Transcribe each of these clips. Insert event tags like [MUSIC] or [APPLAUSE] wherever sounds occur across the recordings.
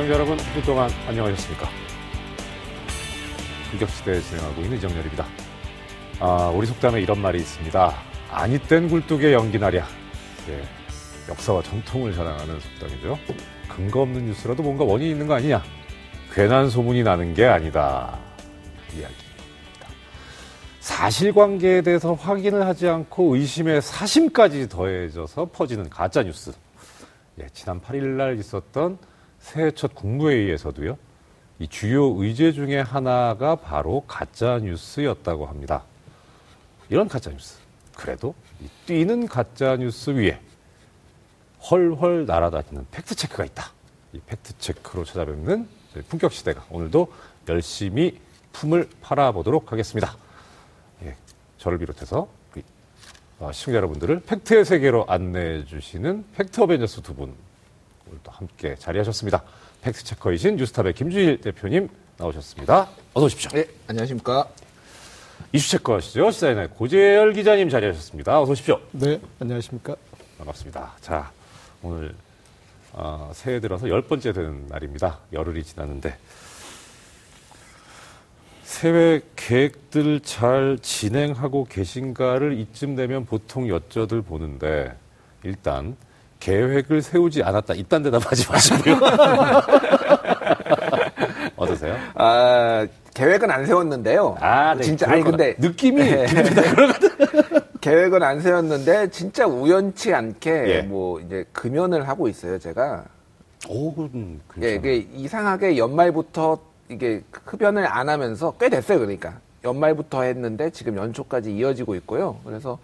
시청자 여러분, 주 동안 안녕하셨습니까? 공격시대에 진행하고 있는 이정렬입니다. 아, 우리 속담에 이런 말이 있습니다. 아니 땐 굴뚝에 연기나랴. 예, 역사와 전통을 자랑하는 속담이죠. 근거 없는 뉴스라도 뭔가 원인이 있는 거 아니냐? 괜한 소문이 나는 게 아니다. 이야기입니다. 사실관계에 대해서 확인을 하지 않고 의심의 사심까지 더해져서 퍼지는 가짜 뉴스. 예, 지난 8일 날 있었던 새해 첫 국무회의에서도요. 이 주요 의제 중에 하나가 바로 가짜 뉴스였다고 합니다. 이런 가짜 뉴스. 그래도 이 뛰는 가짜 뉴스 위에 헐헐 날아다니는 fact check가 있다. 이 fact check로 찾아뵙는 품격 시대가 오늘도 열심히 품을 팔아보도록 하겠습니다. 예, 저를 비롯해서 어, 시청자 여러분들을 fact의 세계로 안내해 주시는 팩트 어벤져스 두 분 오늘도 함께 자리하셨습니다. fact checker이신 뉴스톱의 김준일 대표님 나오셨습니다. 어서 오십시오. 네, 안녕하십니까. issue checker 하시죠. 시사인의 고재열 기자님 자리하셨습니다. 어서 오십시오. 네, 안녕하십니까. 반갑습니다. 자, 오늘 어, 새해 들어서 열 번째 되는 날입니다. 열흘이 지났는데 새해 계획들 잘 진행하고 계신가를 이쯤 되면 보통 여쭤들 보는데 일단 계획을 세우지 않았다. 이딴 대답하지 마시고요. [LAUGHS] 어떠세요? 아, 계획은 안 세웠는데요. 아, 네. 진짜, 아니. 근데. 느낌이 [LAUGHS] 네. [LAUGHS] 계획은 안 세웠는데, 진짜 우연치 않게, 예. 뭐, 이제, 금연을 하고 있어요, 제가. 오, 음, 예, 이게 이상하게 연말부터 이게 흡연을 안 하면서 꽤 됐어요, 그러니까. 연말부터 했는데, 지금 연초까지 이어지고 있고요. 그래서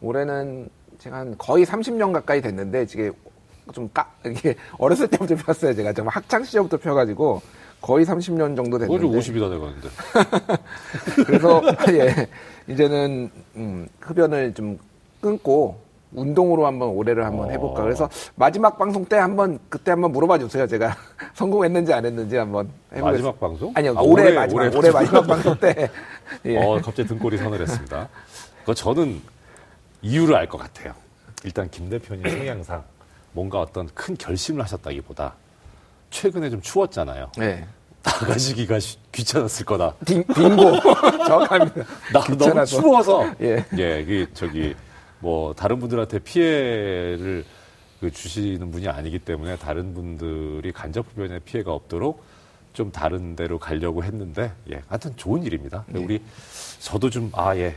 올해는 제가 한 거의 30년 가까이 됐는데, 지금 좀 까, 이게 [LAUGHS] 어렸을 때부터 폈어요, 제가. 정말 학창 시절부터 펴가지고, 거의 30년 정도 됐는데. 그거 50이 다 돼가는데. [LAUGHS] 그래서 [LAUGHS] 예 이제는 음, 흡연을 좀 끊고 운동으로 한번 올해를 한번 어. 해볼까. 그래서 마지막 방송 때 한번 그때 한번 물어봐 주세요. 제가 성공했는지 안 했는지 한번 해보겠습니다. 마지막 방송? 아니요 아, 올해, 올해, 마지막 올해 올해, 마지막 방송 때. 예. 어, 갑자기 등골이 서늘했습니다. 그 저는 이유를 알 것 같아요. 일단 김 대표님 [CLEARS THROAT] 성향상 뭔가 어떤 큰 결심을 하셨다기보다 최근에 좀 추웠잖아요. 네. 나가시기가 쉬- 귀찮았을 거다. 빙, 빙고 [LAUGHS] 정확합니다. 나 너무 귀찮아서. 추워서. 예. 예, 그 저기 뭐 다른 분들한테 피해를 그 주시는 분이 아니기 때문에 다른 분들이 간접 흡연에 피해가 없도록 좀 다른 데로 가려고 했는데 예, 하여튼 좋은 일입니다. 근데 우리 저도 좀 아 예.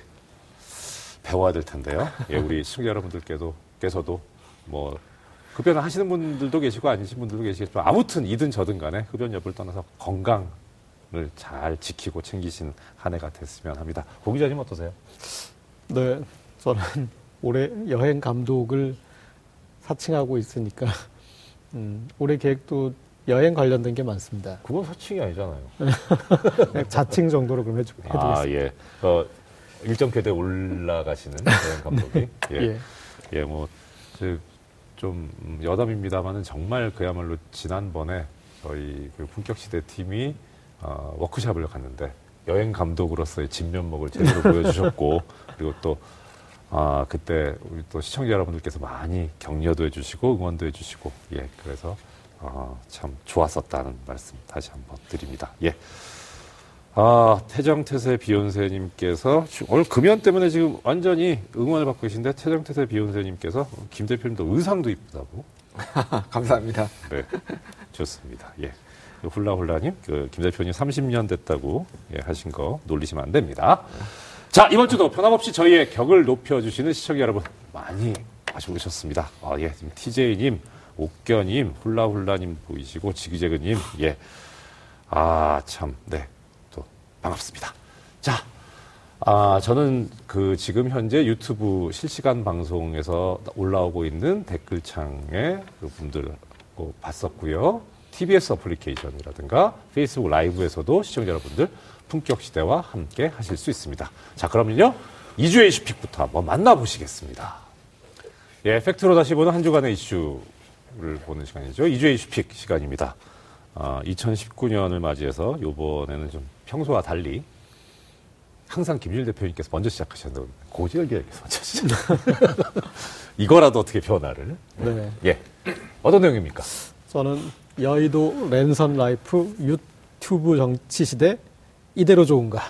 배워야 될 텐데요. 예, 우리 시청자 여러분들께도 께서도 뭐 흡연을 하시는 분들도 계시고 아니신 분들도 계시겠지만 아무튼 이든 저든 간에 흡연 여부를 떠나서 건강을 잘 지키고 챙기신 한 해가 됐으면 합니다. 고 기자님 어떠세요? 네, 저는 올해 여행 감독을 사칭하고 있으니까 음, 올해 계획도 여행 관련된 게 많습니다. 그건 사칭이 아니잖아요. 그냥 [LAUGHS] 자칭 정도로 그럼 해주, 해두겠습니다. 아, 예. 어, 일정 궤대 올라가시는 여행 [LAUGHS] 감독이. 예. 예. 예, 뭐, 즉, 좀, 음, 여담입니다만은 정말 그야말로 지난번에 저희 그 품격시대 팀이 어, 워크샵을 갔는데 여행 감독으로서의 진면목을 제대로 [LAUGHS] 보여주셨고 그리고 또 아, 그때 우리 또 시청자 여러분들께서 많이 격려도 해주시고 응원도 해주시고 예, 그래서 어, 참 좋았었다는 말씀 다시 한번 드립니다. 예. 아, 태정태세 비욘세님께서 지- 오늘 금연 때문에 지금 완전히 응원을 받고 계신데 태정태세 비욘세님께서 김 대표님도 의상도 이쁘다고. [LAUGHS] 감사합니다. 네, 좋습니다. 예. 그 훌라훌라님, 그 김 대표님 30년 됐다고 예, 하신 거 놀리시면 안 됩니다. 자, 이번 주도 변함없이 저희의 격을 높여주시는 시청자 여러분 많이 마시고 계셨습니다. 아, 예, 지금 TJ님, 옥견님, 훌라훌라님 보이시고 지그재그님, 예. 아, 참, 네. 또 반갑습니다. 자, 아, 저는 그 지금 현재 유튜브 실시간 방송에서 올라오고 있는 댓글창에 그 분들 고 봤었고요. TBS 어플리케이션이라든가 페이스북 라이브에서도 시청자 여러분들 품격 시대와 함께 하실 수 있습니다. 자, 그러면요. 2주의 이슈픽부터 한번 만나보시겠습니다. 예, 팩트로 다시 보는 한 주간의 이슈를 보는 시간이죠. 2주의 이슈픽 시간입니다. 아, 2019년을 맞이해서 이번에는 좀 평소와 달리 항상 김일 대표님께서 먼저 시작하셨는데 고지열 기자님께서 먼저 시작. [LAUGHS] 이거라도 어떻게 변화를? 네. 예. 어떤 내용입니까? 저는 여의도 랜선 life 유튜브 정치 시대 이대로 좋은가?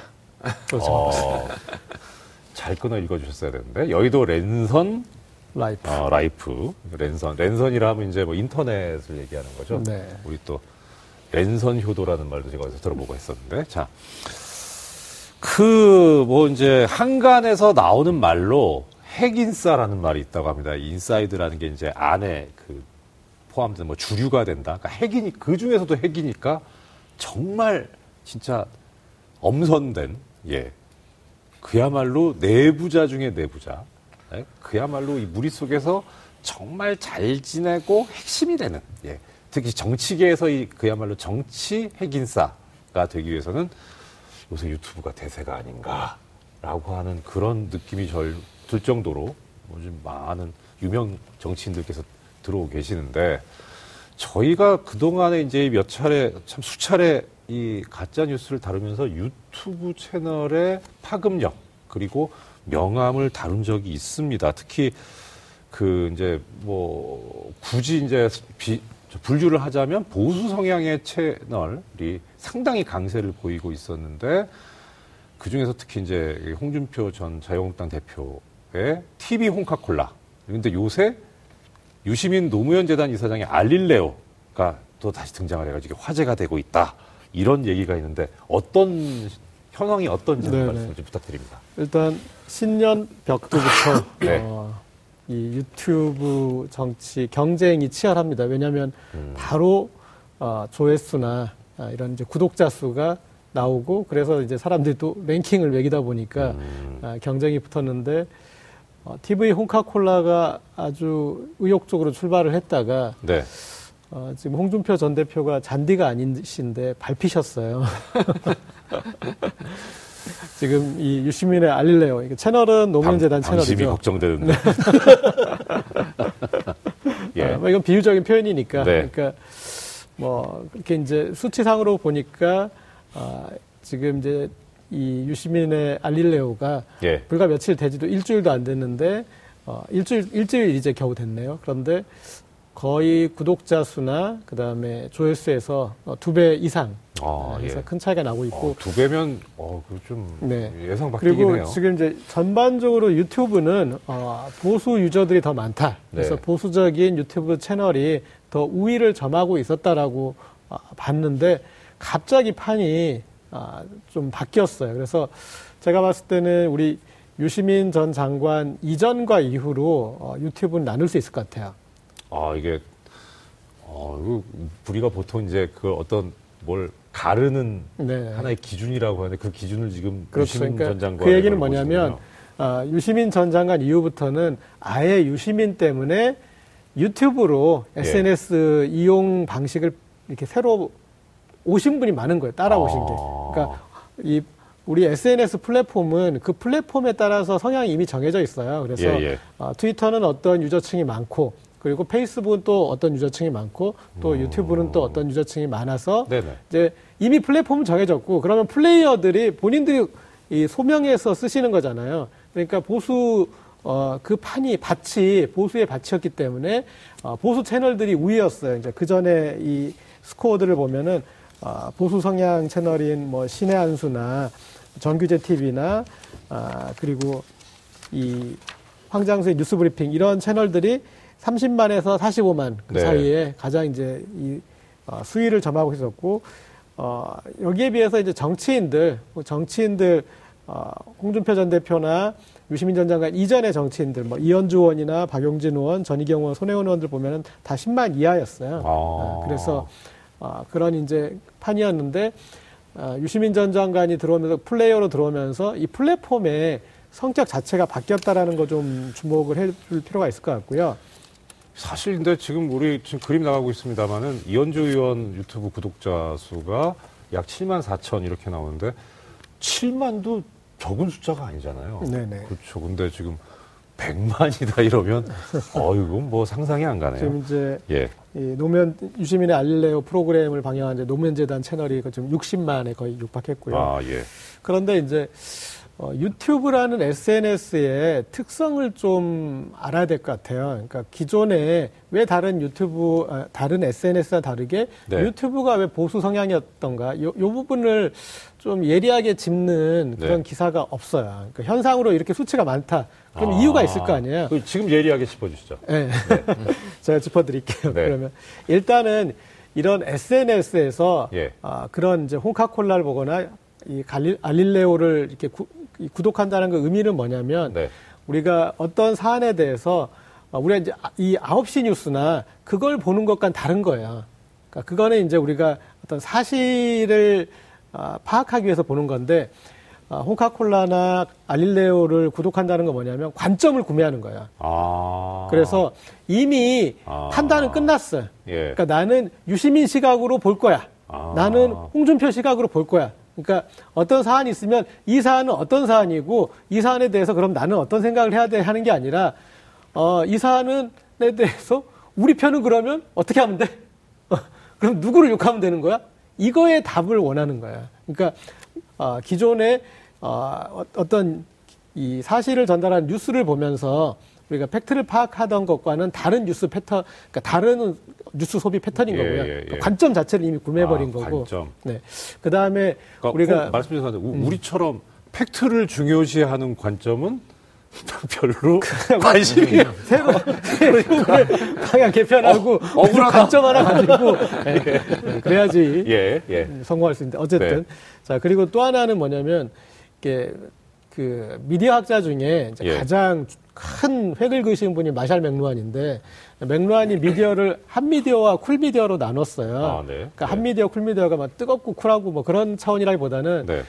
어, [LAUGHS] 잘 끊어 읽어주셨어야 되는데 여의도 랜선 life. 어, life 랜선 랜선이라 하면 이제 뭐 인터넷을 얘기하는 거죠. 네. 우리 또 랜선 효도라는 말도 제가 어디서 들어보고 했었는데 자. 그, 뭐, 이제, 한간에서 나오는 말로 핵인싸라는 말이 있다고 합니다. 인사이드라는 게 이제 안에 그 포함된 뭐 주류가 된다. 그러니까 핵이니, 그 중에서도 핵이니까 정말 진짜 엄선된, 예. 그야말로 내부자 중에 내부자. 예? 그야말로 이 무리 속에서 정말 잘 지내고 핵심이 되는, 예. 특히 정치계에서 이 그야말로 정치 핵인싸가 되기 위해서는 요새 유튜브가 대세가 아닌가라고 하는 그런 느낌이 절, 들 정도로 요즘 많은 유명 정치인들께서 들어오고 계시는데 저희가 그동안에 이제 몇 차례, 참 수차례 이 가짜 뉴스를 다루면서 유튜브 채널의 파급력 그리고 명암을 다룬 적이 있습니다. 특히 그 이제 뭐 굳이 이제 비, 분류를 하자면 보수 성향의 채널이 상당히 강세를 보이고 있었는데 그 중에서 특히 이제 홍준표 전 자유한국당 대표의 TV 홍카콜라. 근데 요새 유시민 노무현 재단 이사장의 알릴레오가 또 다시 등장을 해가지고 화제가 되고 있다. 이런 얘기가 있는데 어떤 현황이 어떤지. 말씀 좀 부탁드립니다. 일단 신년 벽두부터 네. 어, 이 유튜브 정치 경쟁이 치열합니다. 왜냐하면 음. 바로 어, 조회수나 아, 이런 이제 구독자 수가 나오고 그래서 이제 사람들이 또 랭킹을 매기다 보니까 음. 아, 경쟁이 붙었는데 어, TV 홍카콜라가 아주 의욕적으로 출발을 했다가 네. 어, 지금 홍준표 전 대표가 잔디가 아니신데 밟히셨어요. [LAUGHS] 지금 이 유시민의 알릴레오 이게 채널은 노무현재단 당- 당심이 채널이죠. 걱정되는데. [LAUGHS] 예. 아, 뭐 이건 비유적인 표현이니까. 네. 그러니까 뭐 그렇게 이제 수치상으로 보니까 아, 지금 이제 이 유시민의 알릴레오가 예. 불과 며칠 되지도 일주일도 안 됐는데 어, 일주일 일주일 이제 겨우 됐네요. 그런데 거의 구독자 수나 그 다음에 조회수에서 어, 두배 이상 아, 그래서 예. 큰 차이가 나고 있고 어, 두 배면 어, 그좀 네. 예상 바뀌긴 그리고 해요. 지금 이제 전반적으로 유튜브는 어, 보수 유저들이 더 많다. 그래서 네. 보수적인 유튜브 채널이 더 우위를 점하고 있었다라고 어, 봤는데 갑자기 판이 아, 좀 바뀌었어요. 그래서 제가 봤을 때는 우리 유시민 전 장관 이전과 이후로 어, 유튜브는 나눌 수 있을 것 같아요. 아, 이게, 어, 이거 우리가 보통 이제 그 어떤 뭘 가르는 네. 하나의 기준이라고 하는데 그 기준을 지금 그렇죠. 유시민 그러니까 전 장관 그 얘기는 뭐냐면 아, 유시민 전 장관 이후부터는 아예 유시민 때문에 유튜브로 예. SNS 이용 방식을 이렇게 새로 오신 분이 많은 거예요. 따라오신 게. 아. 그러니까 이 우리 SNS 플랫폼은 그 플랫폼에 따라서 성향이 이미 정해져 있어요. 그래서 예, 예. 아, 트위터는 어떤 유저층이 많고 그리고 페이스북은 또 어떤 유저층이 많고 또 유튜브는 또 어떤 유저층이 많아서 네네. 이제 이미 플랫폼은 정해졌고 그러면 플레이어들이 본인들이 이 소명해서 쓰시는 거잖아요. 그러니까 보수 어, 그 판이 밭이 보수의 밭이었기 때문에 어, 보수 채널들이 우위였어요. 이제 그 전에 이 스코어들을 보면은 아, 보수 성향 채널인 뭐 신의 한수나 정규제 TV나 아, 그리고 이 황장수의 뉴스브리핑 이런 채널들이 30만에서 45만 그 네. 사이에 가장 이제 이 어, 수위를 점하고 있었고 어, 여기에 비해서 이제 정치인들 뭐 정치인들 어, 홍준표 전 대표나 유시민 전 장관 이전의 정치인들 뭐 이현주 의원이나 박용진 의원, 전희경 의원, 손혜원 의원들 보면은 다 10만 이하였어요. 아. 어, 그래서 어, 그런 이제 판이었는데 어, 유시민 전 장관이 들어오면서 플레이어로 들어오면서 이 플랫폼의 성격 자체가 바뀌었다라는 거 좀 주목을 해줄 필요가 있을 것 같고요. 사실 근데 지금 우리 지금 그림 나가고 있습니다만은 이현주 의원 유튜브 구독자 수가 약 7만 4천 이렇게 나오는데 7만도 적은 숫자가 아니잖아요. 네네. 그렇죠. 근데 지금 100만이다 이러면 어 이건 뭐 상상이 안 가네요. 지금 이제 예. 이 노무현 유시민의 알릴레오 프로그램을 방영한 이제 노무현 재단 채널이 그 지금 60만에 거의 육박했고요. 아, 예. 그런데 이제 어, 유튜브라는 SNS의 특성을 좀 알아야 될 것 같아요. 그러니까 기존에 왜 다른 유튜브, 아, 다른 SNS와 다르게 네. 유튜브가 왜 보수 성향이었던가, 요, 요 부분을 좀 예리하게 짚는 그런 네. 기사가 없어요. 그러니까 현상으로 이렇게 수치가 많다. 그럼 아. 이유가 있을 거 아니에요. 그 지금 예리하게 짚어주시죠. 네. [LAUGHS] 제가 짚어드릴게요. 네. 그러면 일단은 이런 SNS에서 예. 아, 그런 이제 홍카콜라를 보거나 이 갈릴, 알릴레오를 이렇게 구, 이 구독한다는 그 의미는 뭐냐면 네. 우리가 어떤 사안에 대해서 어, 우리가 이제 아- 이 9시 뉴스나 그걸 보는 것과는 다른 거예요. 그러니까 그거는 이제 우리가 어떤 사실을 아, 파악하기 위해서 보는 건데 아, 홍카콜라나 알릴레오를 구독한다는 건 뭐냐면 관점을 구매하는 거예요. 아. 그래서 이미 아. 판단은 끝났어 요. 예. 그러니까 나는 유시민 시각으로 볼 거야. 아. 나는 홍준표 시각으로 볼 거야. 그러니까 어떤 사안이 있으면 이 사안은 어떤 사안이고 이 사안에 대해서 그럼 나는 어떤 생각을 해야 돼 하는 게 아니라 어, 이 사안에 대해서 우리 편은 그러면 어떻게 하면 돼? 어, 그럼 누구를 욕하면 되는 거야? 이거에 답을 원하는 거야. 그러니까 어, 기존에 어, 어떤 이 사실을 전달하는 뉴스를 보면서 우리가 팩트를 파악하던 것과는 다른 뉴스 패턴, 그러니까 다른 뉴스 소비 패턴인 예, 거고요. 예, 예. 관점 자체를 이미 구매해버린 아, 거고. 관점. 네. 그 다음에 그러니까 우리가 혹- 말씀 주셨는데 우- 우리처럼 fact를 중요시하는 관점은 [LAUGHS] 별로 [LAUGHS] 관심이 새로 새로 [LAUGHS] 방향 개편하고 어, 억울하다. 관점 하나 가지고 예, 그래야지 예, 예. 성공할 수 있는데 어쨌든 네. 자 그리고 또 하나는 뭐냐면 이게 그 미디어 학자 중에 예. 가장 큰 획을 그으신 분이 마샬 맥루안인데 맥루안이 미디어를 hot media와 cool media로 나눴어요. 아, 네. 그러니까 네. hot media, cool media가 막 뜨겁고 cool하고 뭐 그런 차원이라기보다는 네.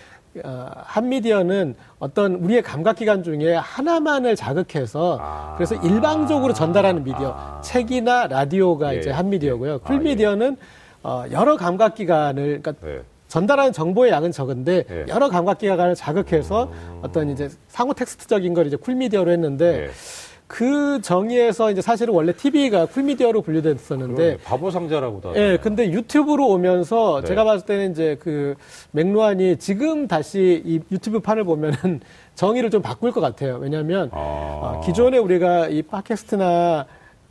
어, hot media는 어떤 우리의 감각 기관 중에 하나만을 자극해서 아. 그래서 일방적으로 전달하는 미디어 아. 책이나 라디오가 예. 이제 hot media고요. 예. cool 아, 예. 미디어는 어, 여러 감각 기관을 그러니까 네. 전달하는 정보의 양은 적은데 예. 여러 감각 기관을 자극해서 어떤 이제 상호 텍스트적인 걸 이제 cool media로 했는데 예. 그 정의에서 이제 사실은 원래 TV가 cool media로 분류됐었는데. 바보 상자라고도. 예, 근데 유튜브로 오면서 네. 제가 봤을 때는 이제 그 맥루안이 지금 다시 이 유튜브 판을 보면은 [LAUGHS] 정의를 좀 바꿀 것 같아요. 왜냐하면 아. 어, 기존에 우리가 이 팟캐스트나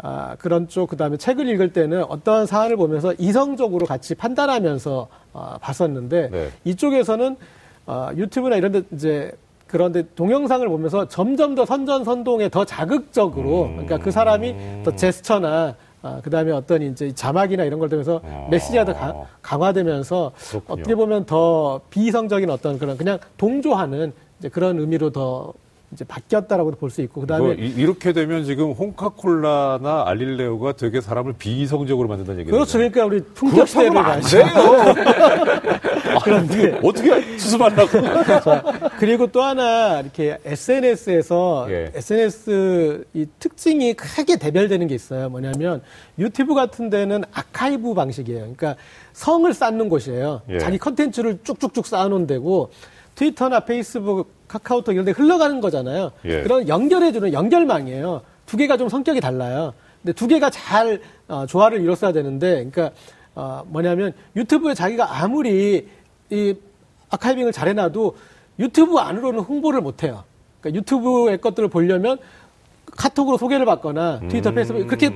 아, 그런 쪽 그 다음에 책을 읽을 때는 어떠한 사안을 보면서 이성적으로 같이 판단하면서 어, 봤었는데 네. 이쪽에서는 어, 유튜브나 이런 데 이제 그런데 동영상을 보면서 점점 더 선전선동에 더 자극적으로 음. 그러니까 그 사람이 더 제스처나 아, 그 다음에 어떤 이제 자막이나 이런 걸 통해서 아. 메시지가 더 가- 강화되면서 그렇군요. 어떻게 보면 더 비이성적인 어떤 그런 그냥 동조하는 이제 그런 의미로 더 이제 바뀌었다라고도 볼 수 있고 그다음에 뭐 이- 이렇게 되면 지금 홍카콜라나 알릴레오가 되게 사람을 비이성적으로 만든다는 얘기죠. 그렇죠. 그러니까 우리 품격 시대를 안 가야죠. [LAUGHS] 그런데 어떻게 수습하려고? 자, 그리고 또 하나 이렇게 SNS에서 예. SNS 이 특징이 크게 대별되는 게 있어요. 뭐냐면 유튜브 같은 데는 아카이브 방식이에요. 그러니까 성을 쌓는 곳이에요. 예. 자기 컨텐츠를 쭉쭉쭉 쌓아놓은 데고 트위터나 페이스북, 카카오톡 이런 데 흘러가는 거잖아요. 예. 그런 연결해주는 연결망이에요. 두 개가 좀 성격이 달라요. 근데 두 개가 잘 어, 조화를 이뤘어야 되는데, 그러니까 어, 뭐냐면 유튜브에 자기가 아무리 이 archiving을 잘 해놔도 유튜브 안으로는 홍보를 못 해요. 그러니까 유튜브의 것들을 보려면 카톡으로 소개를 받거나 트위터, 음. 페이스북 그렇게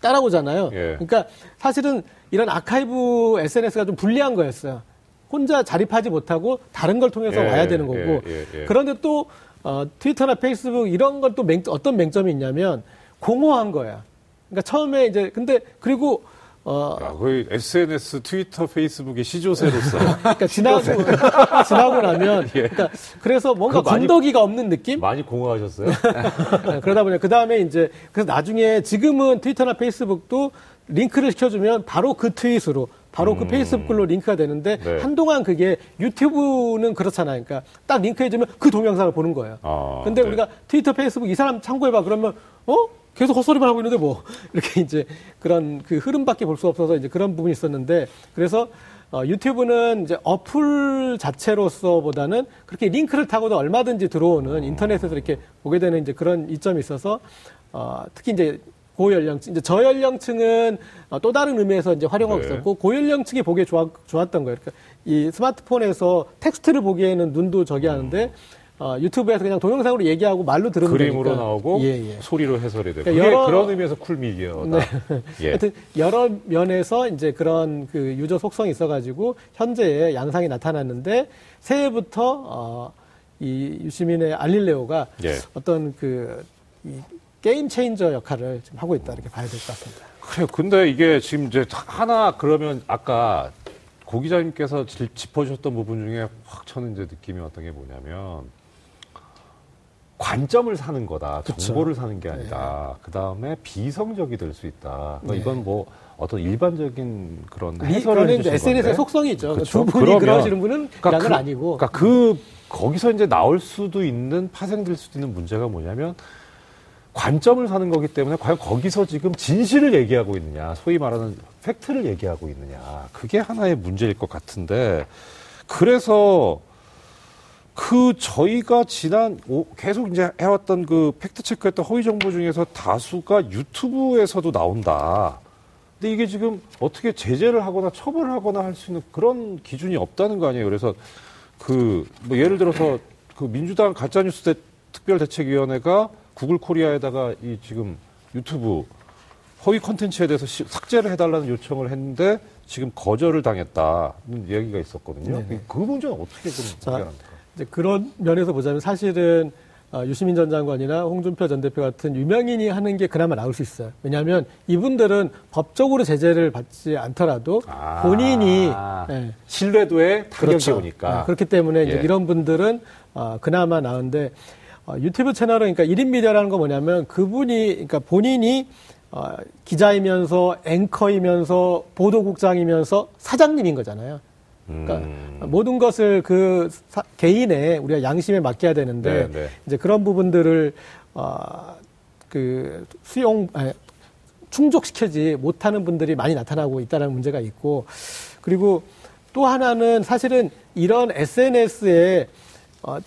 따라오잖아요. 예. 그러니까 사실은 이런 아카이브 SNS가 좀 불리한 거였어요. 혼자 자립하지 못하고 다른 걸 통해서 예, 와야 되는 거고. 예, 예, 예. 그런데 또 어, 트위터나 페이스북 이런 건또 어떤 맹점이 있냐면 공허한 거야. 그러니까 처음에 이제 근데 그리고 어 야, 거의 SNS, 트위터, 페이스북의 시조새로서 [LAUGHS] 그러니까 지나고 [LAUGHS] 지나고 나면 예. 그러니까 그래서 뭔가 건더기가 없는 느낌? 많이 공허하셨어요? 네, [LAUGHS] 그러다 보니 그 다음에 이제 그래서 나중에 지금은 트위터나 페이스북도 링크를 시켜주면 바로 그 트윗으로 바로 그 페이스북 글로 링크가 되는데 음. 네. 한동안 그게 유튜브는 그렇잖아요. 그러니까 딱 링크해주면 그 동영상을 보는 거예요. 아, 근데 네. 우리가 트위터, 페이스북 이 사람 참고해봐 그러면 어 계속 헛소리만 하고 있는데 뭐 [LAUGHS] 이렇게 이제 그런 그 흐름밖에 볼 수 없어서 이제 그런 부분이 있었는데 그래서 어, 유튜브는 이제 어플 자체로서보다는 그렇게 링크를 타고도 얼마든지 들어오는 인터넷에서 이렇게 보게 되는 이제 그런 이점이 있어서 어, 특히 이제 고연령층, 이제 저연령층은 어, 또 다른 의미에서 이제 활용하고 네. 있었고 고연령층이 보기에 좋아, 좋았던 거예요. 그러니까 이 스마트폰에서 텍스트를 보기에는 눈도 저기 하는데 어, 유튜브에서 그냥 동영상으로 얘기하고 말로 들으면 그림으로 되니까. 나오고 예, 예. 소리로 해설이 되고 그러니까 여러- 그런 의미에서 쿨미디어다. 네. 예. 하여튼 여러 면에서 이제 그런 그 유저 속성이 있어가지고 현재의 양상이 나타났는데 새해부터 어, 이 유시민의 알릴레오가 예. 어떤 그 이 게임 체인저 역할을 지금 하고 있다 이렇게 봐야 될 것 같습니다. 그래요. 근데 이게 지금 이제 하나 그러면 아까 고 기자님께서 질- 짚어주셨던 부분 중에 확 저는 이제 느낌이 왔던 게 뭐냐면 관점을 사는 거다. 정보를 사는 게 아니다. 그 다음에 비성적이 될 수 있다. 그러니까 네. 이건 뭐 어떤 일반적인 그런 이- 해설을 해주신 SNS의 건데. 속성이 있죠. 그쵸? 두 분이 그러시는 분은 그러니까 그- 아니고. 그러니까 그 거기서 이제 나올 수도 있는 파생될 수도 있는 문제가 뭐냐면 관점을 사는 거기 때문에 과연 거기서 지금 진실을 얘기하고 있느냐, 소위 말하는 팩트를 얘기하고 있느냐, 그게 하나의 문제일 것 같은데 그래서 그 저희가 지난 오- 계속 이제 해왔던 그 fact check했던 허위 정보 중에서 다수가 유튜브에서도 나온다. 근데 이게 지금 어떻게 제재를 하거나 처벌을 하거나 할 수 있는 그런 기준이 없다는 거 아니에요. 그래서 그 뭐 예를 들어서 그 민주당 가짜뉴스 대- 특별대책위원회가 구글 코리아에다가 이 지금 유튜브 허위 컨텐츠에 대해서 시- 삭제를 해달라는 요청을 했는데 지금 거절을 당했다는 얘기가 있었거든요. 네네. 그 문제는 어떻게 좀 자, 해결합니까? 이제 그런 면에서 보자면 사실은 어, 유시민 전 장관이나 홍준표 전 대표 같은 유명인이 하는 게 그나마 나올 수 있어요. 왜냐하면 이분들은 법적으로 제재를 받지 않더라도 아. 본인이 예, 신뢰도에 타격이 그렇죠. 오니까. 예, 그렇기 때문에 예. 이런 분들은 어, 그나마 나은데 어, 유튜브 채널은 그러니까 1인 미디어라는 거 뭐냐면 그분이 그러니까 본인이 어, 기자이면서 앵커이면서 보도국장이면서 사장님인 거잖아요. 그러니까 음. 모든 것을 그 사- 개인의 우리가 양심에 맡겨야 되는데 네, 네. 이제 그런 부분들을 어, 그 수용 아니, 충족시키지 못하는 분들이 많이 나타나고 있다는 문제가 있고 그리고 또 하나는 사실은 이런 SNS에 어,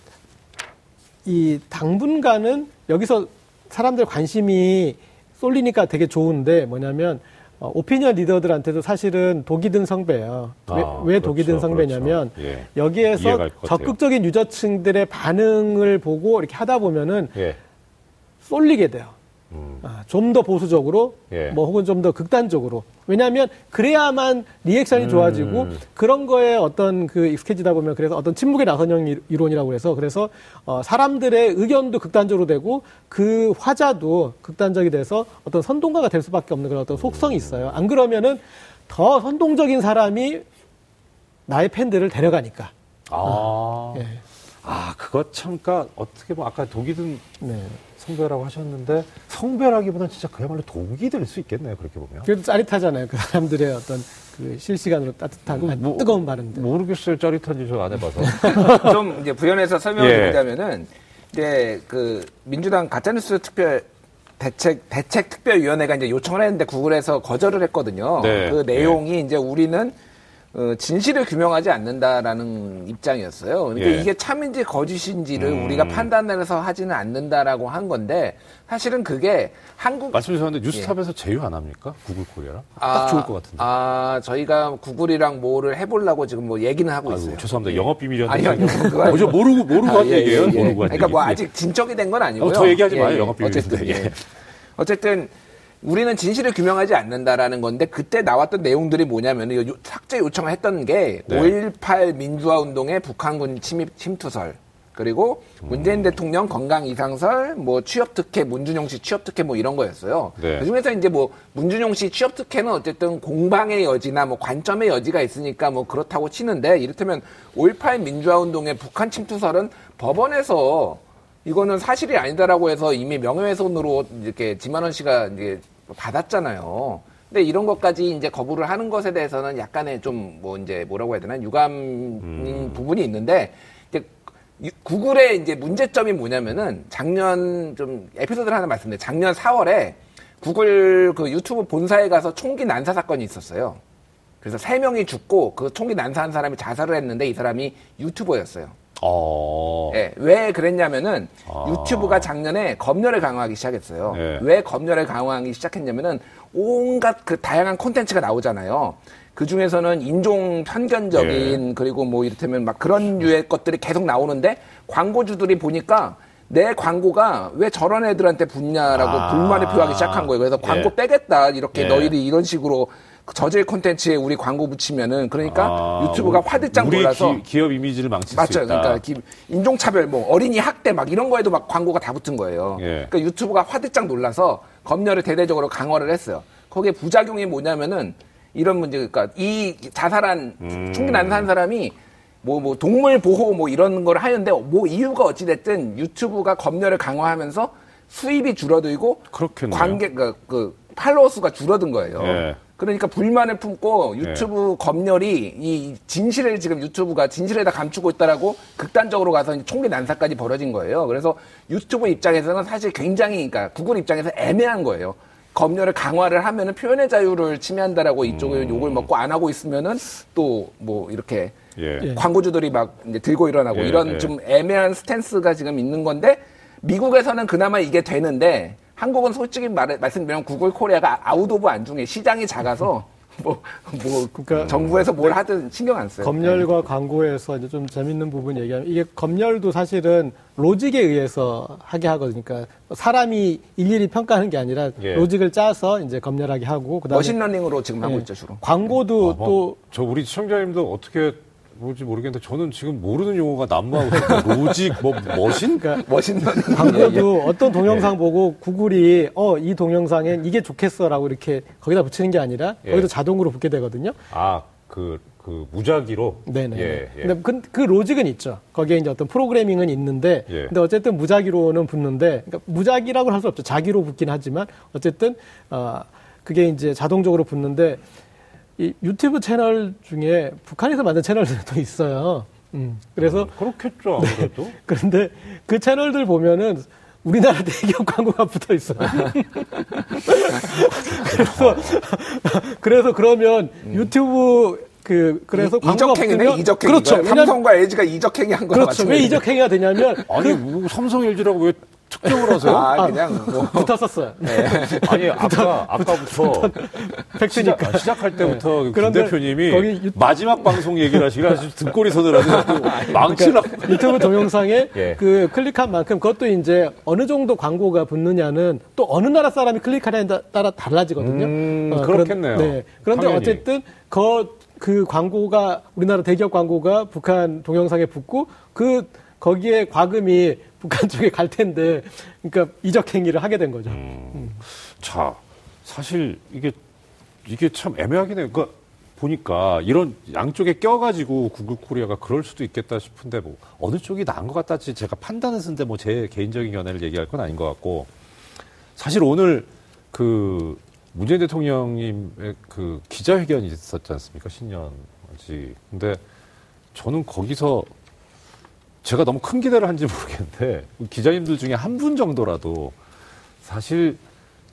이 당분간은 여기서 사람들 관심이 쏠리니까 되게 좋은데 뭐냐면 어, 오피니언 리더들한테도 사실은 독이 든 성배예요. 왜, 아, 왜 독이 든 그렇죠, 성배냐면 그렇죠. 예. 여기에서. 적극적인 유저층들의 반응을 보고 이렇게 하다 보면은 예. 쏠리게 돼요. 음. 좀 더 보수적으로, 예. 뭐 혹은 좀 더 극단적으로. 왜냐하면 그래야만 리액션이 좋아지고 음. 그런 거에 어떤 그 익숙해지다 보면 그래서 어떤 침묵의 나선형 이- 이론이라고 그래서 그래서 어, 사람들의 의견도 극단적으로 되고 그 화자도 극단적이 돼서 어떤 선동가가 될 수밖에 없는 그런 어떤 속성이 있어요. 안 그러면은 더 선동적인 사람이 나의 팬들을 데려가니까. 아. 예. 아, 그거 참, 그니까, 어떻게 보면 아까 독이 든 네. 성배라고 하셨는데, 성배라기보다는 진짜 그야말로 독이 될 수 있겠네요, 그렇게 보면. 그래도 짜릿하잖아요. 그 사람들의 어떤 그 실시간으로 따뜻하고 뭐- 뜨거운 발언들. 모르겠어요, 짜릿한지 저 안 해봐서. [LAUGHS] 좀 이제 부연해서 설명을 예. 드리자면은 이제 그 민주당 가짜뉴스 특별 대책 대책 특별위원회가 이제 요청을 했는데 구글에서 거절을 했거든요. 네. 그 내용이 이제 우리는 어, 진실을 규명하지 않는다라는 입장이었어요. 그러니까 예. 이게 참인지 거짓인지를 음. 우리가 판단해서 하지는 않는다라고 한 건데 사실은 그게 한국 말씀 주셨는데, 뉴스탑에서 제휴 안 합니까? 구글 코리아랑? 딱 아, 좋을 것 같은데. 아, 저희가 구글이랑 뭐를 해보려고 지금 뭐 얘기는 하고 아이고, 있어요. 죄송합니다. 영업 비밀이었는데. 아니요, 아니요. 그거 어, 저 모르고, 모르고 아, 한 예, 얘기예요? 예, 예. 모르고 한 그러니까 뭐 얘기. 아직 진척이 된 건 아니고요. 어, 더 얘기하지 마요. 예, 예. 영업 비밀인데. 어쨌든 예. 예. 어쨌든 우리는 진실을 규명하지 않는다라는 건데 그때 나왔던 내용들이 뭐냐면 요 삭제 요청을 했던 게 네. 5.18 민주화 운동의 북한군 침입 침투설 그리고 문재인 대통령 건강 이상설, 뭐 취업 특혜, 문준용 씨 취업 특혜 뭐 이런 거였어요. 네. 그중에서 이제 뭐 문준용 씨 취업 특혜는 어쨌든 공방의 여지나 뭐 관점의 여지가 있으니까 뭐 그렇다고 치는데 이를테면 5.18 민주화 운동의 북한 침투설은 법원에서 이거는 사실이 아니다라고 해서 이미 명예훼손으로 이렇게 지만원 씨가 이제 받았잖아요. 근데 이런 것까지 이제 거부를 하는 것에 대해서는 약간의 좀 뭐 이제 뭐라고 해야 되나 유감인 부분이 있는데 구글의 이제 문제점이 뭐냐면은 작년 좀 에피소드를 하나 말씀드려요. 작년 4월에 구글 그 유튜브 본사에 가서 총기 난사 사건이 있었어요. 그래서 세 명이 죽고 그 총기 난사한 사람이 자살을 했는데 이 사람이 유튜버였어요. 어. 예, 왜 그랬냐면은 아. 유튜브가 작년에 검열을 강화하기 시작했어요. 예. 왜 검열을 강화하기 시작했냐면은 온갖 그 다양한 콘텐츠가 나오잖아요. 그 중에서는 인종 편견적인 예. 그리고 뭐 이를테면 막 그런 류의 것들이 계속 나오는데 광고주들이 보니까 내 광고가 왜 저런 애들한테 붙냐라고 아. 불만을 표하기 시작한 거예요. 그래서 광고 예. 빼겠다. 이렇게 예. 너희들이 이런 식으로 저질 콘텐츠에 우리 광고 붙이면은 그러니까 아, 유튜브가 화들짝 놀라서 기, 기업 이미지를 망칠 수 맞죠. 있다. 그러니까 기- 인종차별, 뭐 어린이 학대 막 이런 거에도 막 광고가 다 붙은 거예요. 예. 그러니까 유튜브가 화들짝 놀라서 검열을 대대적으로 강화를 했어요. 거기에 부작용이 뭐냐면은 이런 문제, 그러니까 이 자살한 음. 총기 난사한 사람이 뭐, 뭐, 동물 보호 뭐 이런 걸 하는데 뭐 이유가 어찌됐든 유튜브가 검열을 강화하면서 수입이 줄어들고 그렇겠네요. 관계, 그, 그 팔로워 수가 줄어든 거예요. 예. 그러니까 불만을 품고 유튜브 검열이 이 진실을 지금 유튜브가 진실에다 감추고 있다라고 극단적으로 가서 총기 난사까지 벌어진 거예요. 그래서 유튜브 입장에서는 사실 굉장히 그러니까 구글 입장에서 애매한 거예요. 검열을 강화를 하면은 표현의 자유를 침해한다라고 이쪽을 욕을 먹고 안 하고 있으면은 또 뭐 이렇게 예. 예. 광고주들이 막 이제 들고 일어나고 예, 이런 예. 좀 애매한 스탠스가 지금 있는 건데 미국에서는 그나마 이게 되는데 한국은 솔직히 말, 말씀드리면 구글 코리아가 out of 안중에 시장이 작아서 [LAUGHS] 뭐, 뭐 그러니까 정부에서 뭘 하든 신경 안 써요. 검열과 광고에서 이제 좀 재밌는 부분 얘기하면 이게 검열도 사실은 로직에 의해서 하게 하거든요. 그러니까 사람이 일일이 평가하는 게 아니라 예. 로직을 짜서 이제 검열하게 하고 그다음에 machine learning으로 지금 하고 예. 있죠 주로. 광고도 아, 뭐, 또 저 우리 시청자님도 어떻게 뭔지 모르겠는데 저는 지금 모르는 용어가 난무하고 있어요. [LAUGHS] logic 뭐 machine? 그러니까 machine learning. 광고도 어떤 예. 동영상 보고 구글이 어 이 동영상엔 이게 좋겠어 라고 이렇게 거기다 붙이는 게 아니라 예. 거기도 자동으로 붙게 되거든요. 아 그 그 무작위로. 네네. 예, 예. 근데 그, 그 로직은 있죠. 거기에 이제 어떤 프로그래밍은 있는데, 예. 근데 어쨌든 무작위로는 붙는데, 그러니까 무작위라고 할 수 없죠. 자기로 붙긴 하지만, 어쨌든 어, 그게 이제 자동적으로 붙는데, 이 유튜브 채널 중에 북한에서 만든 채널들도 있어요. 음, 그래서 그렇겠죠 아무래도. [LAUGHS] 그런데 그 채널들 보면은 우리나라 대기업 광고가 붙어 있어요. [LAUGHS] 그래서 그래서 그러면 유튜브 그 그래서 광고가 이적행위네 붙으면 이적행위. 그렇죠. 삼성과 LG가 이적행위 한 거랑 그렇죠. 왜. 이적행위가 되냐면 아니 뭐 삼성 LG라고 왜 하세요? 아 그냥 뭐 [LAUGHS] 붙었었어요. 아니 아까 아까부터 팩트니까. 시작, 시작할 때부터 김그 그런데 대표님이 거기 유- 마지막 방송 얘기를 아주 등골이 서늘하고 [LAUGHS] 망치라고. 유튜브 동영상에 [LAUGHS] 예. 그 클릭한 만큼 그것도 이제 어느 정도 광고가 붙느냐는 또 어느 나라 사람이 클릭하냐에 따- 따라 달라지거든요. 음, 어, 그렇겠네요. 그런, 네. 그런데 당연히. 어쨌든 그, 그 광고가 우리나라 대기업 광고가 북한 동영상에 붙고 그 거기에 과금이 북한 쪽에 갈 텐데 그러니까 이적 행위를 하게 된 거죠. 자, 사실 이게 이게 참 애매하긴 해요. 그러니까 보니까 이런 양쪽에 껴가지고 구글 코리아가 그럴 수도 있겠다 싶은데 뭐 어느 쪽이 나은 것 같다지 제가 판단을 쓴데 뭐 제 개인적인 견해를 얘기할 건 아닌 것 같고 사실 오늘 그 문재인 대통령님의 그 기자회견이 있었지 않습니까 신년지 근데 저는 거기서 제가 너무 큰 기대를 한지 모르겠는데 기자님들 중에 한 분 정도라도 사실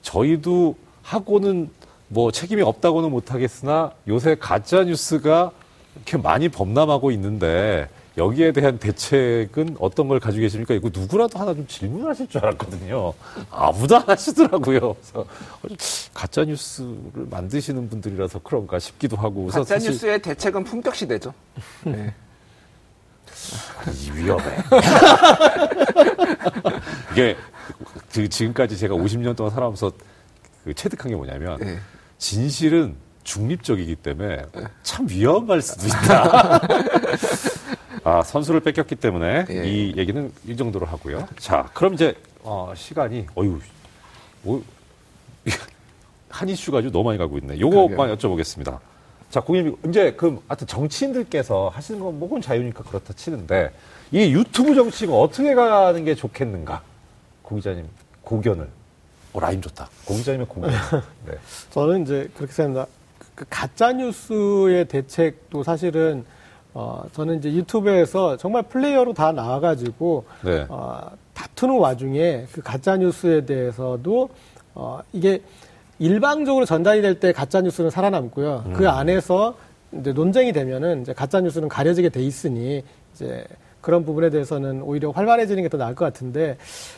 저희도 하고는 뭐 책임이 없다고는 못하겠으나 요새 가짜 뉴스가 이렇게 많이 범람하고 있는데 여기에 대한 대책은 어떤 걸 가지고 계십니까? 이거 누구라도 하나 좀 질문하실 줄 알았거든요. 아무도 안 하시더라고요. 그래서 가짜 뉴스를 만드시는 분들이라서 그런가 싶기도 하고. 가짜 뉴스의 대책은 품격 시대죠. 네. 이 위험해. [LAUGHS] 이게 그 지금까지 제가 50년 동안 살아오면서 그 체득한 게 뭐냐면 네. 진실은 중립적이기 때문에 참 위험할 수도 있다. [LAUGHS] 아, 선수를 뺏겼기 때문에 예. 이 얘기는 이 정도로 하고요. 자, 그럼 이제 어, 시간이 어유 뭐, [LAUGHS] 한 이슈가 아주 너무 많이 가고 있네. 요거만 여쭤보겠습니다. 자, 고객님, 이제 그, 하여튼 정치인들께서 하시는 건 뭐건 자유니까 그렇다 치는데, 이 유튜브 정치가 어떻게 가는 게 좋겠는가? 고 기자님, 고견을. 어, rhyme 좋다. 고 기자님의 고견. 네. 저는 이제 그렇게 생각합니다. 그 가짜 뉴스의 대책도 사실은 어 저는 이제 유튜브에서 정말 플레이어로 다 나와가지고 네. 어, 다투는 와중에 그 가짜 뉴스에 대해서도 어 이게 일방적으로 전달이 될 때 가짜 뉴스는 살아남고요. 그 안에서 이제 논쟁이 되면은 이제 가짜 뉴스는 가려지게 돼 있으니 이제 그런 부분에 대해서는 오히려 활발해지는 게 더 나을 것 같은데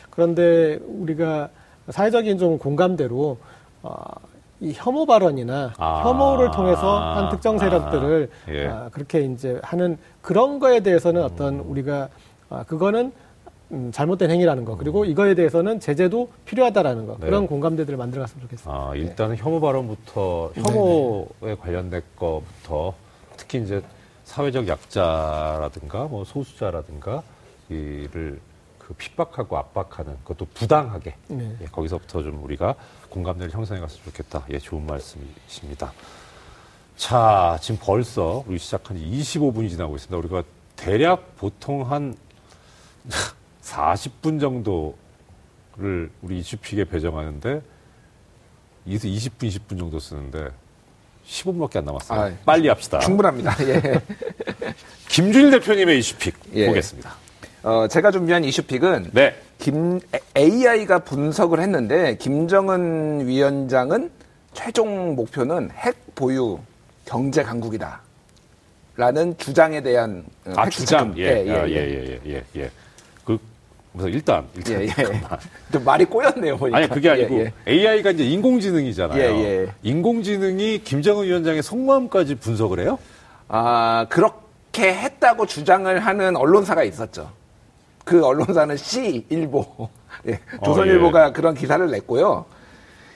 그런데 우리가 사회적인 좀 공감대로 어, 이 혐오 발언이나 아. 혐오를 통해서 한 특정 세력들을 아, 예. 아, 그렇게 이제 하는 그런 거에 대해서는 어떤 우리가 아, 그거는 음, 잘못된 행위라는 거 그리고 이거에 대해서는 제재도 필요하다라는 거 음. 네. 그런 공감대들을 만들어갔으면 좋겠습니다. 아, 일단은 혐오 발언부터 혐오에 관련된 거부터 특히 이제 사회적 약자라든가 뭐 소수자라든가 이를 그 핍박하고 압박하는 그것도 부당하게 네. 예, 거기서부터 좀 우리가 공감대를 형성해 갔으면 좋겠다. 예, 좋은 말씀이십니다. 자, 지금 벌써 우리 시작한 지 25분이 지나고 있습니다. 우리가 대략 보통 한 40분 정도를 우리 이슈픽에 배정하는데 이에서 20분, 20분 정도 쓰는데 15분밖에 안 남았어요. 아이, 빨리 합시다. 충분합니다. [LAUGHS] 예. 김준일 대표님의 이슈픽 예. 보겠습니다. 어, 제가 준비한 이슈픽은 네. 김 AI가 분석을 했는데 김정은 위원장은 최종 목표는 핵 보유 경제 강국이다. 라는 주장에 대한 어, 아, 주장. 체크. 예, 예, 예, 예, 예, 예. 그, 우선 일단, 일단. 예, 예. 좀 말이 꼬였네요, 보니까. 아니, 그게 아니고, 예, 예. AI가 이제 인공지능이잖아요. 예, 예. 인공지능이 김정은 위원장의 속마음까지 분석을 해요? 아, 그렇게 했다고 주장을 하는 언론사가 있었죠. 그 언론사는 C일보. 예, 조선일보가 그런 기사를 냈고요.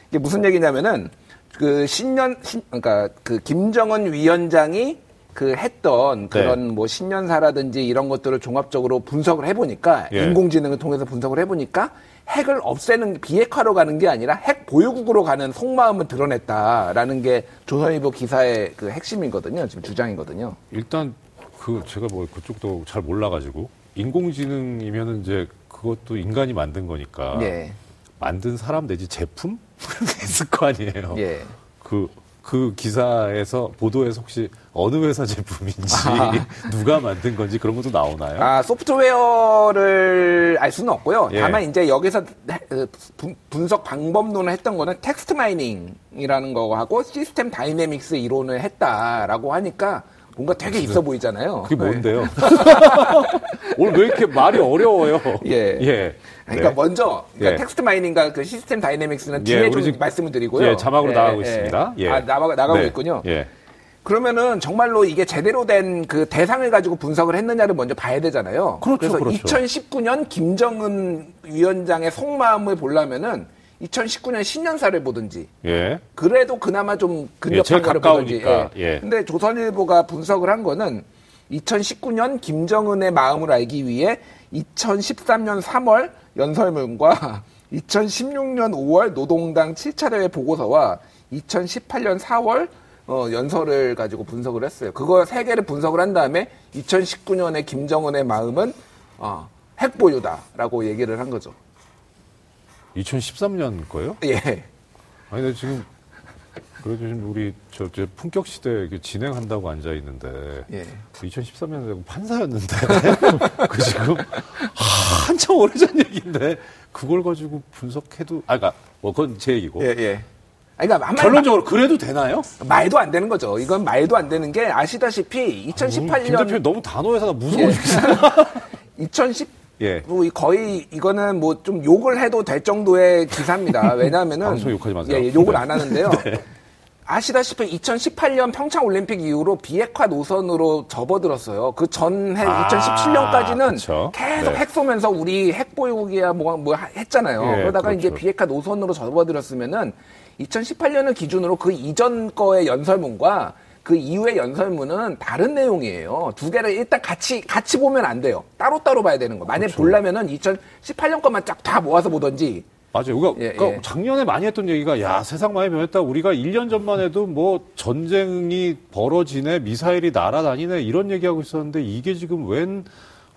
이게 무슨 얘기냐면은 그 신년 신, 그러니까 그 김정은 위원장이 그 했던 그런 뭐 신년사라든지 이런 것들을 종합적으로 분석을 해보니까 예. 인공지능을 통해서 분석을 해보니까 핵을 없애는 비핵화로 가는 게 아니라 핵 보유국으로 가는 속마음을 드러냈다라는 게 조선일보 기사의 그 핵심이거든요. 지금 주장이거든요. 일단, 그, 제가 뭐 그쪽도 잘 몰라가지고, 인공지능이면은 이제 그것도 인간이 만든 거니까. 예. 만든 사람 내지 제품? [LAUGHS] 있을 거 아니에요. 예. 그, 그 기사에서, 보도에서 혹시 어느 회사 제품인지, [LAUGHS] 누가 만든 건지 그런 것도 나오나요? 아, 소프트웨어를 알 수는 없고요. 예. 다만 이제 여기서 그 분- 분석 방법론을 했던 거는 text mining이라는 거하고 system dynamics 이론을 했다라고 하니까 뭔가 되게 있어 보이잖아요. 그게 뭔데요? [LAUGHS] [LAUGHS] 오늘 왜 이렇게 말이 어려워요? 예. 예. 그러니까 네. 먼저 그러니까 예. 텍스트 마이닝과 그 시스템 다이내믹스는 예, 뒤에 우리 좀 말씀을 드리고요. 예, 자막으로 예, 나가고 예. 있습니다. 예. 아, 나가, 나가고 네. 있군요. 예. 그러면은 정말로 이게 제대로 된 그 대상을 가지고 분석을 했느냐를 먼저 봐야 되잖아요. 그렇죠, 래서 그렇죠. 2019년 김정은 위원장의 속마음을 보려면은 2019년 신년사를 보든지 예. 그래도 그나마 좀 예, 근접한 거를 보든지. 가까우니까, 예. 근데 조선일보가 분석을 한 거는 2019년 김정은의 마음을 알기 위해 2013년 3월 연설문과 [LAUGHS] 2016년 5월 노동당 7차례 보고서와 2018년 4월 어, 연설을 가지고 분석을 했어요. 그거 세 개를 분석을 한 다음에 2019년의 김정은의 마음은 어, 핵보유다라고 얘기를 한 거죠. 2013년 거요? 예. 아니, 근데 지금, 그래도 지금 우리, 저, 저 품격 시대 진행한다고 앉아 있는데, 예. 2013년에 판사였는데, [LAUGHS] 그 지금, 한참 오래전 얘기인데, 그걸 가지고 분석해도, 아, 그니까, 뭐, 그건 제 얘기고. 예, 예. 아니, 그러니까 한마디 결론적으로 그래도 되나요? 말도 안 되는 거죠. 이건 말도 안 되는 게 아시다시피 김 2018년 대표님 너무 단호해서 나 무서워 예. 죽겠어. 2010 [LAUGHS] 예. 뭐 거의 이거는 뭐 좀 욕을 해도 될 정도의 기사입니다. [LAUGHS] 왜냐하면은 방송 욕하지 마세요. 예, 예, 욕을 네. 안 하는데요. [LAUGHS] 아시다시피 2018년 평창 올림픽 이후로 비핵화 노선으로 접어들었어요. 그 전해 아, 2017년까지는 그쵸. 계속 네. 핵 쏘면서 우리 핵 보유국이야 뭐, 뭐 하- 했잖아요. 예, 그러다가 그렇죠. 이제 비핵화 노선으로 접어들었으면은 2018년을 기준으로 그 이전 거의 연설문과 그 이후의 연설문은 다른 내용이에요. 두 개를 일단 같이 같이 보면 안 돼요. 따로따로 봐야 되는 거. 만약 에 그렇죠. 보려면은 2018년 것만 쫙 다 모아서 보던지. 맞아요. 우리가 예, 그러니까 예. 작년에 많이 했던 얘기가 야 세상 많이 변했다. 우리가 1년 전만 해도 뭐 전쟁이 벌어지네, 미사일이 날아다니네 이런 얘기하고 있었는데 이게 지금 웬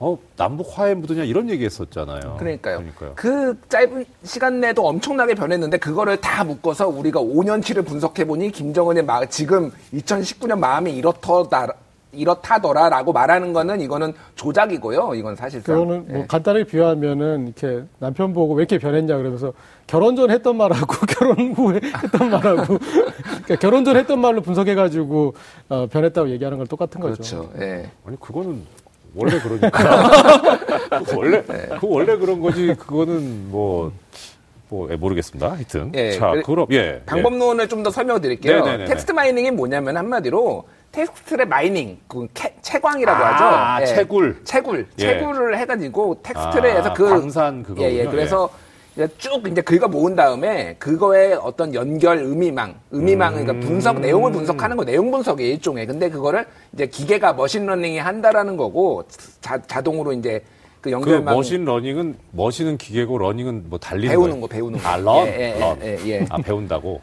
어, 남북 화해 무드냐 이런 얘기 했었잖아요. 그러니까요. 그러니까요. 그 짧은 시간 내도 엄청나게 변했는데 그거를 다 묶어서 우리가 5년치를 분석해 보니 김정은의 마, 지금 2019년 마음이 이렇더다 이렇다더라라고 말하는 거는 이거는 조작이고요. 이건 사실상. 그거는 뭐 예. 간단하게 비유하면은 이렇게 남편 보고 왜 이렇게 변했냐 그러면서 결혼 전 했던 말하고 [LAUGHS] 결혼 후에 했던 말하고 그러니까 결혼 전 했던 말로 분석해가지고 어, 변했다고 얘기하는 건 똑같은 거죠. 그렇죠. 예. 아니 그거는 원래 그러니까. 그 [LAUGHS] 원래, 네. 그 원래 그런 거지. 그거는 뭐, 뭐, 예, 모르겠습니다. 하여튼. 예, 자, 그럼, 예. 방법론을 좀더 설명을 드릴게요. 네네네네. text mining이 뭐냐면 한마디로 텍스트의 mining, 그 캐- 채광이라고 아, 하죠. 예. 채굴. 채굴, 예. 채굴을 해가지고 텍스트를 아, 해서 그 방산 그거군요. 예, 예. 그래서 이제 쭉 이제 긁어 모은 다음에 그거에 어떤 연결 의미망, 의미망 음. 그러니까 분석 내용을 분석하는 거 내용 분석이 일종의. 근데 그거를 이제 기계가 machine learning이 한다라는 거고 자, 자동으로 이제 그그 연결망 machine learning은, machine은 기계고, learning은 뭐 달리는 배우는? 거 배우는 거. 아, learn? 예, 예, learn. 예, 예. 아, 배운다고?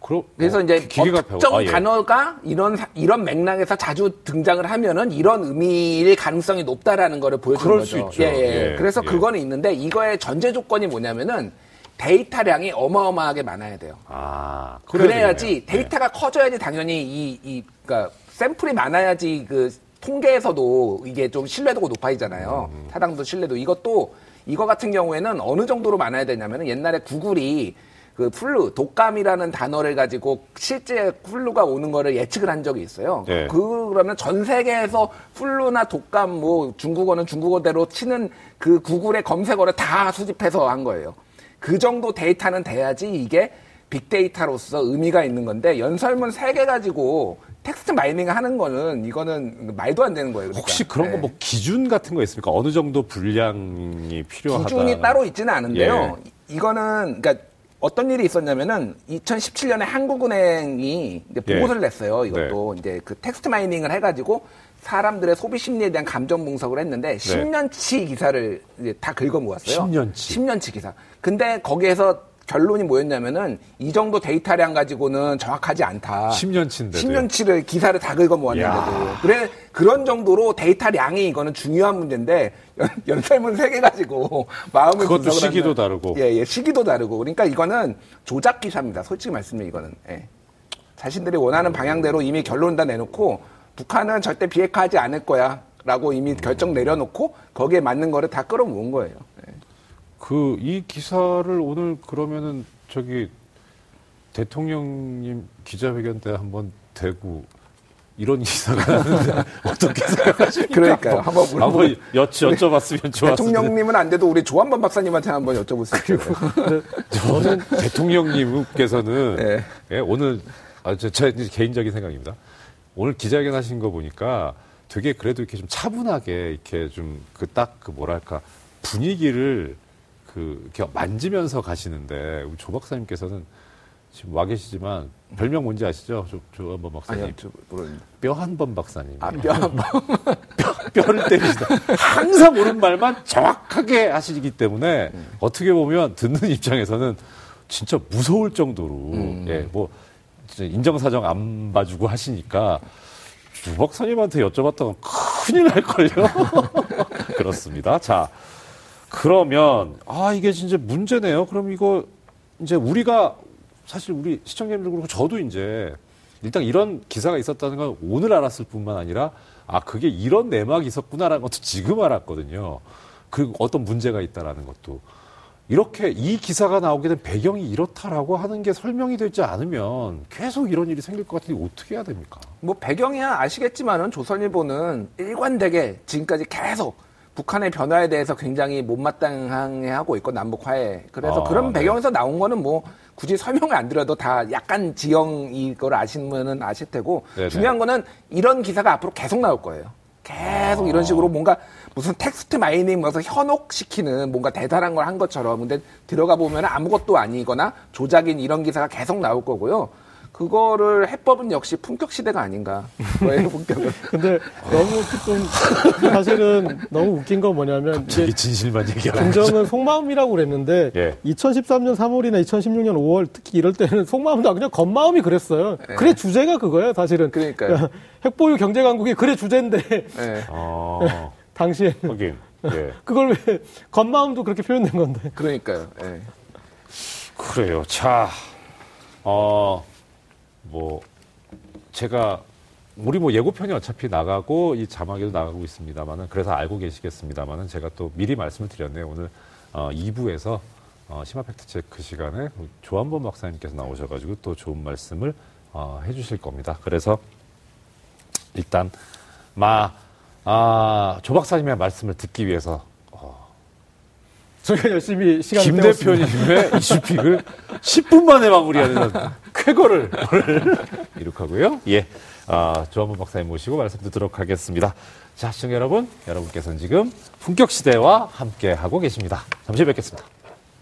그럼, 그래서 어, 이제 어. 특정 아, 예. 단어가 이런 사- 이런 맥락에서 자주 등장을 하면은 이런 의미일 가능성이 높다라는 거를 보여주는 그럴 거죠. 수 있죠. 예, 예. 예, 그래서 예. 그거는 있는데 이거의 전제 조건이 뭐냐면은 데이터량이 어마어마하게 많아야 돼요. 아, 그래야 그래야지 되겠네요. 데이터가 커져야지 당연히 이, 이, 그니까 샘플이 많아야지 그 통계에서도 이게 좀 신뢰도가 높아지잖아요. 음. 타당도 신뢰도. 이것도 이거 같은 경우에는 어느 정도로 많아야 되냐면은 옛날에 구글이 그 flu, 독감이라는 단어를 가지고 실제 flu가 오는 거를 예측을 한 적이 있어요. 네. 그러면 전 세계에서 flu나 독감, 뭐 중국어는 중국어대로 치는 그 구글의 검색어를 다 수집해서 한 거예요. 그 정도 데이터는 돼야지 이게 빅데이터로서 의미가 있는 건데 연설문 세 개 가지고 text mining 하는 거는 이거는 말도 안 되는 거예요. 그러니까. 혹시 그런 거 네. 뭐 기준 같은 거 있습니까? 어느 정도 분량이 필요하다. 기준이 따로 있지는 않은데요. 예. 이- 이거는 그러니까 어떤 일이 있었냐면은 2017년에 한국은행이 이제 예. 보고서를 냈어요. 이것도 이제 그 text mining을 해가지고 사람들의 소비 심리에 대한 감정 분석을 했는데 10년치 기사를 이제 다 긁어 모았어요. 10년치? 10년치 기사. 근데 거기에서 결론이 뭐였냐면은 이 정도 데이터량 가지고는 정확하지 않다. 10년치인데도요? 10년치를 기사를 다 긁어 모았는데도. 야. 그래, 그런 정도로 데이터량이 이거는 중요한 문제인데, 연, 연설문 세 개 가지고 [LAUGHS] 마음을 그것도 시기도 하면- 다르고. 예, 예, 시기도 다르고. 그러니까 이거는 조작 기사입니다. 솔직히 말씀드리면 이거는. 예. 자신들이 원하는 방향대로 이미 결론 다 내놓고, 북한은 절대 비핵화하지 않을 거야. 라고 이미 결정 내려놓고, 거기에 맞는 거를 다 끌어모은 거예요. 예. 그이 기사를 오늘 그러면은 저기 대통령님 기자회견 때 한번 대고 이런 [LAUGHS] 기사가 나는데 어떻게 생각하십니까? 그러니까요. 한번 물어보- 한번 여, 여쭤봤으면 좋았을 텐데. 대통령님은 안 돼도 우리 조한범 박사님한테 한번 있어요. 저는 대통령님께서는 네. 예, 오늘 아, 저, 제 개인적인 생각입니다. 오늘 기자회견 하신 거 보니까 되게 그래도 이렇게 좀 차분하게 이렇게 좀 그 딱그 뭐랄까 분위기를 그 이렇게 만지면서 가시는데 우리 조 박사님께서는 지금 와 계시지만 별명 뭔지 아시죠? 조, 조한범 박사님. 아니요, 저 모르겠는데. 뼈한번 박사님. 아, [LAUGHS] 뼈 한 번. 뼈 를 때리시다. 항상 옳은 말만 정확하게 하시기 때문에 어떻게 보면 듣는 입장에서는 진짜 무서울 정도로 예, 뭐 인정사정 안 봐주고 하시니까 주 박사님한테 여쭤봤다가 큰일 날걸요. [LAUGHS] 그렇습니다. 자, 그러면 아 이게 진짜 문제네요. 그럼 이거 이제 우리가 사실 우리 시청자님들 그렇고 저도 이제 일단 이런 기사가 있었다는 건 오늘 알았을 뿐만 아니라 아 그게 이런 내막이 있었구나라는 것도 지금 알았거든요. 그리고 어떤 문제가 있다라는 것도 이렇게 이 기사가 나오게 된 배경이 이렇다라고 하는 게 설명이 되지 않으면 계속 이런 일이 생길 것 같은데 어떻게 해야 됩니까? 뭐 배경이야 아시겠지만은 조선일보는 일관되게 지금까지 계속 북한의 변화에 대해서 굉장히 못마땅해 하고 있고 남북 화해. 그래서 아, 그런 네. 배경에서 나온 거는 뭐 굳이 설명을 안 드려도 다 약간 지형 이 걸 아시면은 아실 테고 네네. 중요한 거는 이런 기사가 앞으로 계속 나올 거예요. 계속 아. 이런 식으로 뭔가 무슨 text mining 뭐서 현혹시키는 뭔가 대단한 걸 한 것처럼 근데 들어가 보면 아무것도 아니거나 조작인 이런 기사가 계속 나올 거고요. 그거를 해법은 역시 품격 시대가 아닌가. 그거의 [LAUGHS] 품격은. 근데 너무 조금 사실은 너무 웃긴 건 뭐냐면 저기 진실만 얘기하는 긍정은 속마음이라고 그랬는데 예. 2013년 3월이나 2016년 5월 특히 이럴 때는 속마음도 그냥 겉마음이 그랬어요. 그래 주제가 그거예요, 사실은. 그러니까요. [LAUGHS] 핵보유 경제 강국이 그래 주제인데 예. 어, [LAUGHS] 당시에 하긴 예. 그걸 왜 겉마음도 그렇게 표현된 건데. 그러니까요. 예. 그래요. 자, 어, 뭐, 제가, 우리 뭐 예고편이 어차피 나가고, 이 자막에도 나가고 있습니다만은, 그래서 알고 계시겠습니다만은, 제가 또 미리 말씀을 드렸네요. 오늘, 어, 2부에서, 어, 심화 팩트 체크 시간에 조한범 박사님께서 나오셔가지고 또 좋은 말씀을, 어, 해주실 겁니다. 그래서, 일단, 마, 아, 조 박사님의 말씀을 듣기 위해서 저희가 열심히 시간을 김. 대표님의 이슈픽을 10분 만에 마무리하는 쾌거를 [LAUGHS] 이룩하고요. 예. 아, 조한문 박사님 모시고 말씀 듣도록 하겠습니다. 자, 시청자 여러분, 여러분께서는 지금 품격 시대와 함께 하고 계십니다. 잠시 뵙겠습니다.